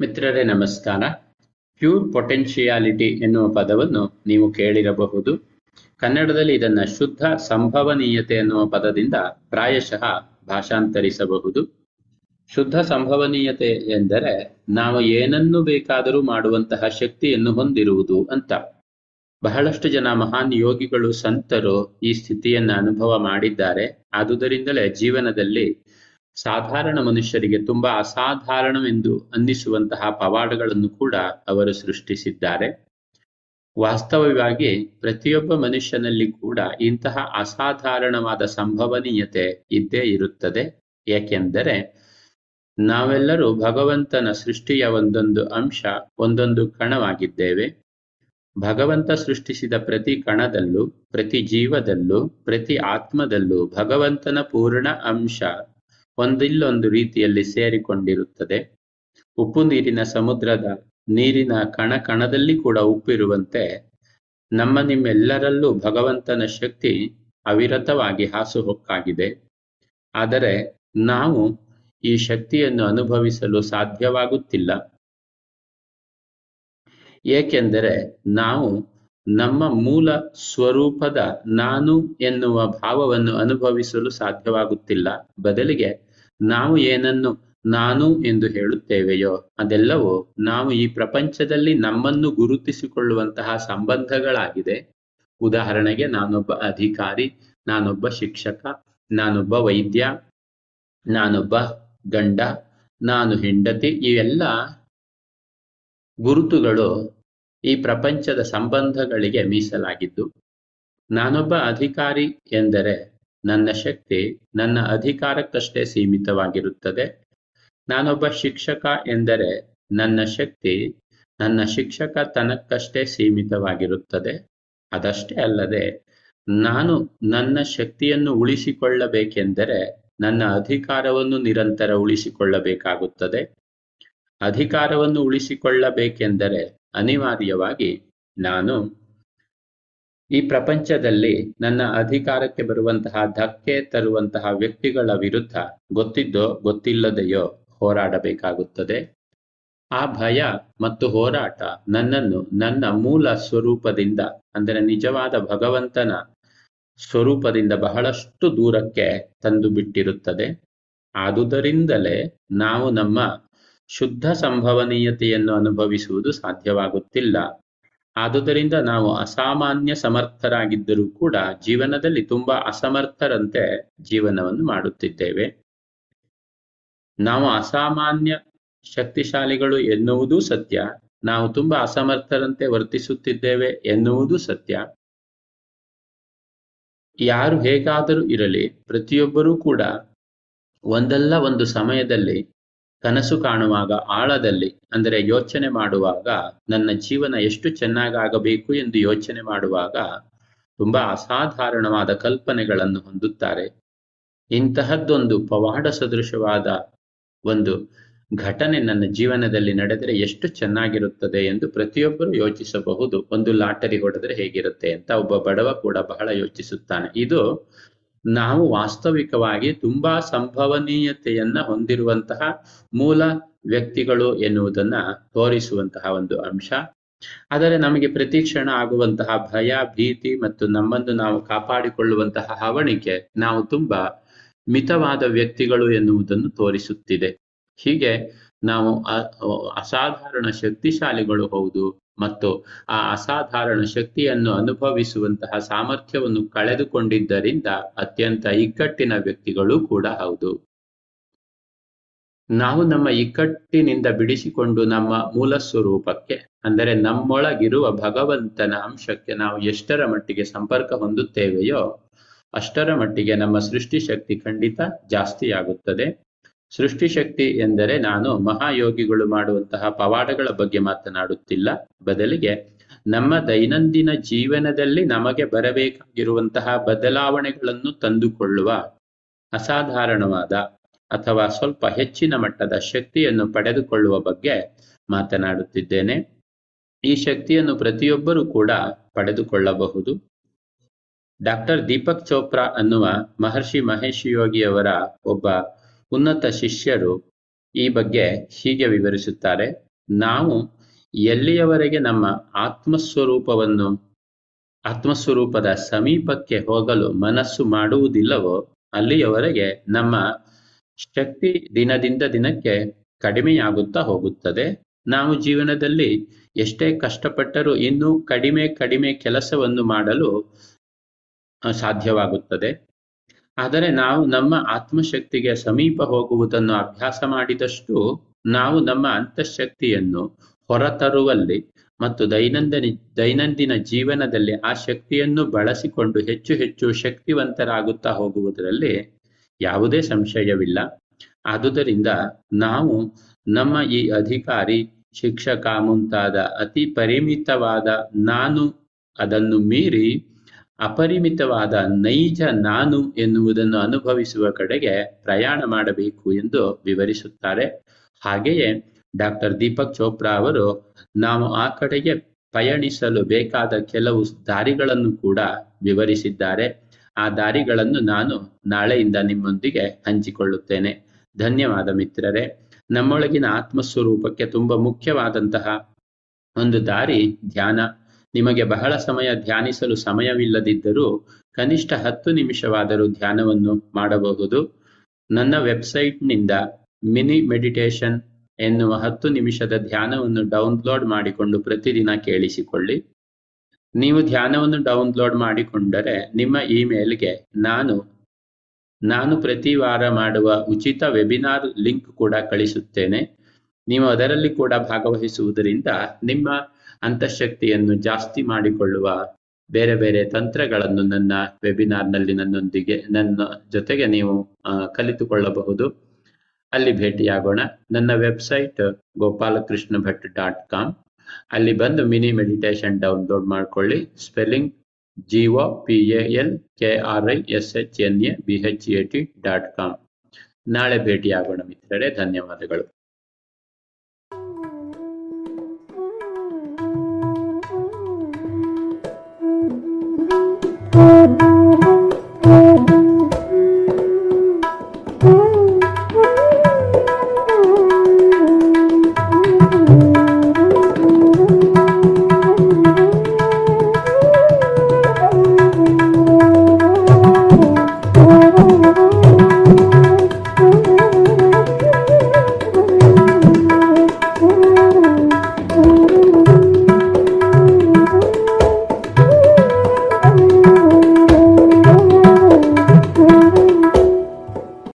ಮಿತ್ರರೇ, ನಮಸ್ಕಾರ. Pure potentiality ಎನ್ನುವ ಪದವನ್ನು ನೀವು ಕೇಳಿರಬಹುದು. ಕನ್ನಡದಲ್ಲಿ ಇದನ್ನ ಶುದ್ಧ ಸಂಭವನೀಯತೆ ಎನ್ನುವ ಪದದಿಂದ ಪ್ರಾಯಶಃ ಭಾಷಾಂತರಿಸಬಹುದು. ಶುದ್ಧ ಸಂಭವನೀಯತೆ ಎಂದರೆ ನಾವು ಏನನ್ನು ಬೇಕಾದರೂ ಮಾಡುವಂತಹ ಶಕ್ತಿಯನ್ನು ಹೊಂದಿರುವುದು ಅಂತ. ಬಹಳಷ್ಟು ಜನ ಮಹಾನ್ ಯೋಗಿಗಳು, ಸಂತರು ಈ ಸ್ಥಿತಿಯನ್ನ ಅನುಭವ ಮಾಡಿದ್ದಾರೆ. ಆದುದರಿಂದಲೇ ಜೀವನದಲ್ಲಿ ಸಾಧಾರಣ ಮನುಷ್ಯರಿಗೆ ತುಂಬಾ ಅಸಾಧಾರಣವೆಂದು ಅನ್ನಿಸುವಂತಹ ಪವಾಡಗಳನ್ನು ಕೂಡ ಅವರು ಸೃಷ್ಟಿಸಿದ್ದಾರೆ. ವಾಸ್ತವವಾಗಿ ಪ್ರತಿಯೊಬ್ಬ ಮನುಷ್ಯನಲ್ಲಿ ಕೂಡ ಇಂತಹ ಅಸಾಧಾರಣವಾದ ಸಂಭವನೀಯತೆ ಇದ್ದೇ ಇರುತ್ತದೆ. ಏಕೆಂದರೆ ನಾವೆಲ್ಲರೂ ಭಗವಂತನ ಸೃಷ್ಟಿಯ ಒಂದೊಂದು ಅಂಶ, ಒಂದೊಂದು ಕಣವಾಗಿದ್ದೇವೆ. ಭಗವಂತ ಸೃಷ್ಟಿಸಿದ ಪ್ರತಿ ಕಣದಲ್ಲೂ, ಪ್ರತಿ ಜೀವದಲ್ಲೂ, ಪ್ರತಿ ಆತ್ಮದಲ್ಲೂ ಭಗವಂತನ ಪೂರ್ಣ ಅಂಶ ಒಂದಿಲ್ಲೊಂದು ರೀತಿಯಲ್ಲಿ ಸೇರಿಕೊಂಡಿರುತ್ತದೆ. ಉಪ್ಪು ನೀರಿನ ಸಮುದ್ರದ ನೀರಿನ ಕಣ ಕಣದಲ್ಲಿ ಕೂಡ ಉಪ್ಪಿರುವಂತೆ ನಮ್ಮ ನಿಮ್ಮೆಲ್ಲರಲ್ಲೂ ಭಗವಂತನ ಶಕ್ತಿ ಅವಿರತವಾಗಿ ಹಾಸುಹೊಕ್ಕಾಗಿದೆ. ಆದರೆ ನಾವು ಈ ಶಕ್ತಿಯನ್ನು ಅನುಭವಿಸಲು ಸಾಧ್ಯವಾಗುತ್ತಿಲ್ಲ. ಏಕೆಂದರೆ ನಾವು ನಮ್ಮ ಮೂಲ ಸ್ವರೂಪದ ನಾನು ಎನ್ನುವ ಭಾವವನ್ನು ಅನುಭವಿಸಲು ಸಾಧ್ಯವಾಗುತ್ತಿಲ್ಲ. ಬದಲಿಗೆ ನಾವು ಏನನ್ನು ನಾನು ಎಂದು ಹೇಳುತ್ತೇವೆಯೋ ಅದೆಲ್ಲವೂ ನಾವು ಈ ಪ್ರಪಂಚದಲ್ಲಿ ನಮ್ಮನ್ನು ಗುರುತಿಸಿಕೊಳ್ಳುವಂತಹ ಸಂಬಂಧಗಳಾಗಿದೆ. ಉದಾಹರಣೆಗೆ ನಾನೊಬ್ಬ ಅಧಿಕಾರಿ, ನಾನೊಬ್ಬ ಶಿಕ್ಷಕ, ನಾನೊಬ್ಬ ವೈದ್ಯ, ನಾನೊಬ್ಬ ಗಂಡ, ನಾನು ಹೆಂಡತಿ ಇವೆಲ್ಲ ಗುರುತುಗಳು ಈ ಪ್ರಪಂಚದ ಸಂಬಂಧಗಳಿಗೆ ಮೀಸಲಾಗಿದ್ದು, ನಾನೊಬ್ಬ ಅಧಿಕಾರಿ ಎಂದರೆ ನನ್ನ ಶಕ್ತಿ ನನ್ನ ಅಧಿಕಾರಕ್ಕಷ್ಟೇ ಸೀಮಿತವಾಗಿರುತ್ತದೆ. ನಾನೊಬ್ಬ ಶಿಕ್ಷಕ ಎಂದರೆ ನನ್ನ ಶಕ್ತಿ ನನ್ನ ಶಿಕ್ಷಕ ತನಕ್ಕಷ್ಟೇ ಸೀಮಿತವಾಗಿರುತ್ತದೆ. ಅದಷ್ಟೇ ಅಲ್ಲದೆ ನಾನು ನನ್ನ ಶಕ್ತಿಯನ್ನು ಉಳಿಸಿಕೊಳ್ಳಬೇಕೆಂದರೆ ನನ್ನ ಅಧಿಕಾರವನ್ನು ನಿರಂತರ ಉಳಿಸಿಕೊಳ್ಳಬೇಕಾಗುತ್ತದೆ. ಅಧಿಕಾರವನ್ನು ಉಳಿಸಿಕೊಳ್ಳಬೇಕೆಂದರೆ ಅನಿವಾರ್ಯವಾಗಿ ನಾನು ಈ ಪ್ರಪಂಚದಲ್ಲಿ ನನ್ನ ಅಧಿಕಾರಕ್ಕೆ ಬರುವಂತಹ, ಧಕ್ಕೆ ತರುವಂತಹ ವ್ಯಕ್ತಿಗಳ ವಿರುದ್ಧ ಗೊತ್ತಿದ್ದೋ ಗೊತ್ತಿಲ್ಲದೆಯೋ ಹೋರಾಡಬೇಕಾಗುತ್ತದೆ. ಆ ಭಯ ಮತ್ತು ಹೋರಾಟ ನನ್ನನ್ನು ನನ್ನ ಮೂಲ ಸ್ವರೂಪದಿಂದ, ಅಂದರೆ ನಿಜವಾದ ಭಗವಂತನ ಸ್ವರೂಪದಿಂದ ಬಹಳಷ್ಟು ದೂರಕ್ಕೆ ತಂದು ಬಿಟ್ಟಿರುತ್ತದೆ ಆದುದರಿಂದಲೇ ನಾವು ನಮ್ಮ ಶುದ್ಧ ಸಂಭವನೀಯತೆಯನ್ನು ಅನುಭವಿಸುವುದು ಸಾಧ್ಯವಾಗುತ್ತಿಲ್ಲ. ಆದುದರಿಂದ ನಾವು ಅಸಾಮಾನ್ಯ ಸಮರ್ಥರಾಗಿದ್ದರೂ ಕೂಡ ಜೀವನದಲ್ಲಿ ತುಂಬಾ ಅಸಮರ್ಥರಂತೆ ಜೀವನವನ್ನು ಮಾಡುತ್ತಿದ್ದೇವೆ. ನಾವು ಅಸಾಮಾನ್ಯ ಶಕ್ತಿಶಾಲಿಗಳು ಎನ್ನುವುದೂ ಸತ್ಯ. ನಾವು ತುಂಬಾ ಅಸಮರ್ಥರಂತೆ ವರ್ತಿಸುತ್ತಿದ್ದೇವೆ ಎನ್ನುವುದೂ ಸತ್ಯ. ಯಾರು ಹೇಗಾದರೂ ಇರಲಿ, ಪ್ರತಿಯೊಬ್ಬರೂ ಕೂಡ ಒಂದಲ್ಲ ಒಂದು ಸಮಯದಲ್ಲಿ ಕನಸು ಕಾಣುವಾಗ, ಆಳದಲ್ಲಿ, ಅಂದರೆ ಯೋಚನೆ ಮಾಡುವಾಗ, ನನ್ನ ಜೀವನ ಎಷ್ಟು ಚೆನ್ನಾಗಾಗಬೇಕು ಎಂದು ಯೋಚನೆ ಮಾಡುವಾಗ ತುಂಬಾ ಅಸಾಧಾರಣವಾದ ಕಲ್ಪನೆಗಳನ್ನು ಹೊಂದುತ್ತಾರೆ. ಇಂತಹದ್ದೊಂದು ಪವಾಡ ಸದೃಶವಾದ ಒಂದು ಘಟನೆ ನನ್ನ ಜೀವನದಲ್ಲಿ ನಡೆದರೆ ಎಷ್ಟು ಚೆನ್ನಾಗಿರುತ್ತದೆ ಎಂದು ಪ್ರತಿಯೊಬ್ಬರು ಯೋಚಿಸಬಹುದು. ಒಂದು ಲಾಟರಿ ಹೊಡೆದ್ರೆ ಹೇಗಿರುತ್ತೆ ಅಂತ ಒಬ್ಬ ಬಡವ ಕೂಡ ಬಹಳ ಯೋಚಿಸುತ್ತಾನೆ. ಇದು ನಾವು ವಾಸ್ತವಿಕವಾಗಿ ತುಂಬಾ ಸಂಭವನೀಯತೆಯನ್ನ ಹೊಂದಿರುವಂತಹ ಮೂಲ ವ್ಯಕ್ತಿಗಳು ಎನ್ನುವುದನ್ನ ತೋರಿಸುವಂತಹ ಒಂದು ಅಂಶ. ಆದರೆ ನಮಗೆ ಪ್ರತಿಕ್ಷಣ ಆಗುವಂತಹ ಭಯ, ಭೀತಿ ಮತ್ತು ನಮ್ಮನ್ನು ನಾವು ಕಾಪಾಡಿಕೊಳ್ಳುವಂತಹ ಹವಣಿಕೆ ನಾವು ತುಂಬಾ ಮಿತವಾದ ವ್ಯಕ್ತಿಗಳು ಎನ್ನುವುದನ್ನು ತೋರಿಸುತ್ತಿದೆ. ಹೀಗೆ ನಾವು ಅಸಾಧಾರಣ ಶಕ್ತಿಶಾಲಿಗಳು ಹೌದು. ಮತ್ತು ಆ ಅಸಾಧಾರಣ ಶಕ್ತಿಯನ್ನು ಅನುಭವಿಸುವಂತಹ ಸಾಮರ್ಥ್ಯವನ್ನು ಕಳೆದುಕೊಂಡಿದ್ದರಿಂದ ಅತ್ಯಂತ ಇಕ್ಕಟ್ಟಿನ ವ್ಯಕ್ತಿಗಳು ಕೂಡ ಹೌದು. ನಾವು ನಮ್ಮ ಇಕ್ಕಟ್ಟಿನಿಂದ ಬಿಡಿಸಿಕೊಂಡು ನಮ್ಮ ಮೂಲ ಸ್ವರೂಪಕ್ಕೆ, ಅಂದರೆ ನಮ್ಮೊಳಗಿರುವ ಭಗವಂತನ ಅಂಶಕ್ಕೆ ನಾವು ಎಷ್ಟರ ಮಟ್ಟಿಗೆ ಸಂಪರ್ಕ ಹೊಂದುತ್ತೇವೆಯೋ ಅಷ್ಟರ ಮಟ್ಟಿಗೆ ನಮ್ಮ ಸೃಷ್ಟಿ ಶಕ್ತಿ ಖಂಡಿತ ಜಾಸ್ತಿಯಾಗುತ್ತದೆ. ಸೃಷ್ಟಿಶಕ್ತಿ ಎಂದರೆ ನಾನು ಮಹಾಯೋಗಿಗಳು ಮಾಡುವಂತಹ ಪವಾಡಗಳ ಬಗ್ಗೆ ಮಾತನಾಡುತ್ತಿಲ್ಲ. ಬದಲಿಗೆ ನಮ್ಮ ದೈನಂದಿನ ಜೀವನದಲ್ಲಿ ನಮಗೆ ಬರಬೇಕಾಗಿರುವಂತಹ ಬದಲಾವಣೆಗಳನ್ನು ತಂದುಕೊಳ್ಳುವ ಅಸಾಧಾರಣವಾದ ಅಥವಾ ಸ್ವಲ್ಪ ಹೆಚ್ಚಿನ ಮಟ್ಟದ ಶಕ್ತಿಯನ್ನು ಪಡೆದುಕೊಳ್ಳುವ ಬಗ್ಗೆ ಮಾತನಾಡುತ್ತಿದ್ದೇನೆ. ಈ ಶಕ್ತಿಯನ್ನು ಪ್ರತಿಯೊಬ್ಬರೂ ಕೂಡ ಪಡೆದುಕೊಳ್ಳಬಹುದು. ಡಾಕ್ಟರ್ ದೀಪಕ್ ಚೋಪ್ರಾ ಅನ್ನುವ ಮಹರ್ಷಿ ಮಹೇಶ್ ಯೋಗಿಯವರ ಒಬ್ಬ ಉನ್ನತ ಶಿಷ್ಯರು ಈ ಬಗ್ಗೆ ಹೀಗೆ ವಿವರಿಸುತ್ತಾರೆ. ನಾವು ಎಲ್ಲಿಯವರೆಗೆ ನಮ್ಮ ಆತ್ಮಸ್ವರೂಪವನ್ನು, ಆತ್ಮಸ್ವರೂಪದ ಸಮೀಪಕ್ಕೆ ಹೋಗಲು ಮನಸ್ಸು ಮಾಡುವುದಿಲ್ಲವೋ, ಅಲ್ಲಿಯವರೆಗೆ ನಮ್ಮ ಶಕ್ತಿ ದಿನದಿಂದ ದಿನಕ್ಕೆ ಕಡಿಮೆಯಾಗುತ್ತಾ ಹೋಗುತ್ತದೆ. ನಾವು ಜೀವನದಲ್ಲಿ ಎಷ್ಟೇ ಕಷ್ಟಪಟ್ಟರೂ ಇನ್ನೂ ಕಡಿಮೆ ಕಡಿಮೆ ಕೆಲಸವನ್ನು ಮಾಡಲು ಸಾಧ್ಯವಾಗುತ್ತದೆ. ಆದರೆ ನಾವು ನಮ್ಮ ಆತ್ಮಶಕ್ತಿಗೆ ಸಮೀಪ ಹೋಗುವುದನ್ನು ಅಭ್ಯಾಸ ಮಾಡಿದಷ್ಟು ನಾವು ನಮ್ಮ ಅಂತಃಶಕ್ತಿಯನ್ನು ಹೊರತರುವಲ್ಲಿ ಮತ್ತು ದೈನಂದಿನ ದೈನಂದಿನ ಜೀವನದಲ್ಲಿ ಆ ಶಕ್ತಿಯನ್ನು ಬಳಸಿಕೊಂಡು ಹೆಚ್ಚು ಹೆಚ್ಚು ಶಕ್ತಿವಂತರಾಗುತ್ತಾ ಹೋಗುವುದರಲ್ಲಿ ಯಾವುದೇ ಸಂಶಯವಿಲ್ಲ. ಆದುದರಿಂದ ನಾವು ನಮ್ಮ ಈ ಅಧಿಕಾರಿ, ಶಿಕ್ಷಕ ಮುಂತಾದ ಅತಿ ಪರಿಮಿತವಾದ ನಾನು ಅದನ್ನು ಮೀರಿ ಅಪರಿಮಿತವಾದ ನೈಜ ನಾನು ಎನ್ನುವುದನ್ನು ಅನುಭವಿಸುವ ಕಡೆಗೆ ಪ್ರಯಾಣ ಮಾಡಬೇಕು ಎಂದು ವಿವರಿಸುತ್ತಾರೆ. ಹಾಗೆಯೇ ಡಾಕ್ಟರ್ ದೀಪಕ್ ಚೋಪ್ರಾ ಅವರು, ನಾವು ಆ ಕಡೆಗೆ ಪಯಣಿಸಲು ಬೇಕಾದ ಕೆಲವು ದಾರಿಗಳನ್ನು ಕೂಡ ವಿವರಿಸಿದ್ದಾರೆ. ಆ ದಾರಿಗಳನ್ನು ನಾನು ನಾಳೆಯಿಂದ ನಿಮ್ಮೊಂದಿಗೆ ಹಂಚಿಕೊಳ್ಳುತ್ತೇನೆ. ಧನ್ಯವಾದ ಮಿತ್ರರೇ. ನಮ್ಮೊಳಗಿನ ಆತ್ಮಸ್ವರೂಪಕ್ಕೆ ತುಂಬಾ ಮುಖ್ಯವಾದಂತಹ ಒಂದು ದಾರಿ ಧ್ಯಾನ. ನಿಮಗೆ ಬಹಳ ಸಮಯ ಧ್ಯಾನಿಸಲು ಸಮಯವಿಲ್ಲದಿದ್ದರೂ ಕನಿಷ್ಠ ಹತ್ತು ನಿಮಿಷವಾದರೂ ಧ್ಯಾನವನ್ನು ಮಾಡಬಹುದು. ನನ್ನ ವೆಬ್ಸೈಟ್ನಿಂದ ಮಿನಿ ಮೆಡಿಟೇಷನ್ ಎನ್ನುವ ಹತ್ತು ನಿಮಿಷದ ಧ್ಯಾನವನ್ನು ಡೌನ್ಲೋಡ್ ಮಾಡಿಕೊಂಡು ಪ್ರತಿದಿನ ಕೇಳಿಸಿಕೊಳ್ಳಿ. ನೀವು ಧ್ಯಾನವನ್ನು ಡೌನ್ಲೋಡ್ ಮಾಡಿಕೊಂಡರೆ ನಿಮ್ಮ ಇಮೇಲ್ಗೆ ನಾನು ನಾನು ಪ್ರತಿ ವಾರ ಮಾಡುವ ಉಚಿತ ವೆಬಿನಾರ್ ಲಿಂಕ್ ಕೂಡ ಕಳಿಸುತ್ತೇನೆ. ನೀವು ಅದರಲ್ಲಿ ಕೂಡ ಭಾಗವಹಿಸುವುದರಿಂದ ನಿಮ್ಮ ಅಂತಃಶಕ್ತಿಯನ್ನು ಜಾಸ್ತಿ ಮಾಡಿಕೊಳ್ಳುವ ಬೇರೆ ಬೇರೆ ತಂತ್ರಗಳನ್ನು ನನ್ನ ವೆಬಿನಾರ್ನಲ್ಲಿ ನನ್ನೊಂದಿಗೆ, ನನ್ನ ಜೊತೆಗೆ ನೀವು ಕಲಿತುಕೊಳ್ಳಬಹುದು. ಅಲ್ಲಿ ಭೇಟಿಯಾಗೋಣ. ನನ್ನ website Gopalakrishna Bhat dot com. ಅಲ್ಲಿ ಬಂದು ಮಿನಿ ಮೆಡಿಟೇಷನ್ ಡೌನ್ಲೋಡ್ ಮಾಡ್ಕೊಳ್ಳಿ. Spelling G O P A L K R I S H N A B H A T dot com. ನಾಳೆ ಭೇಟಿಯಾಗೋಣ ಮಿತ್ರರೇ. ಧನ್ಯವಾದಗಳು. Good.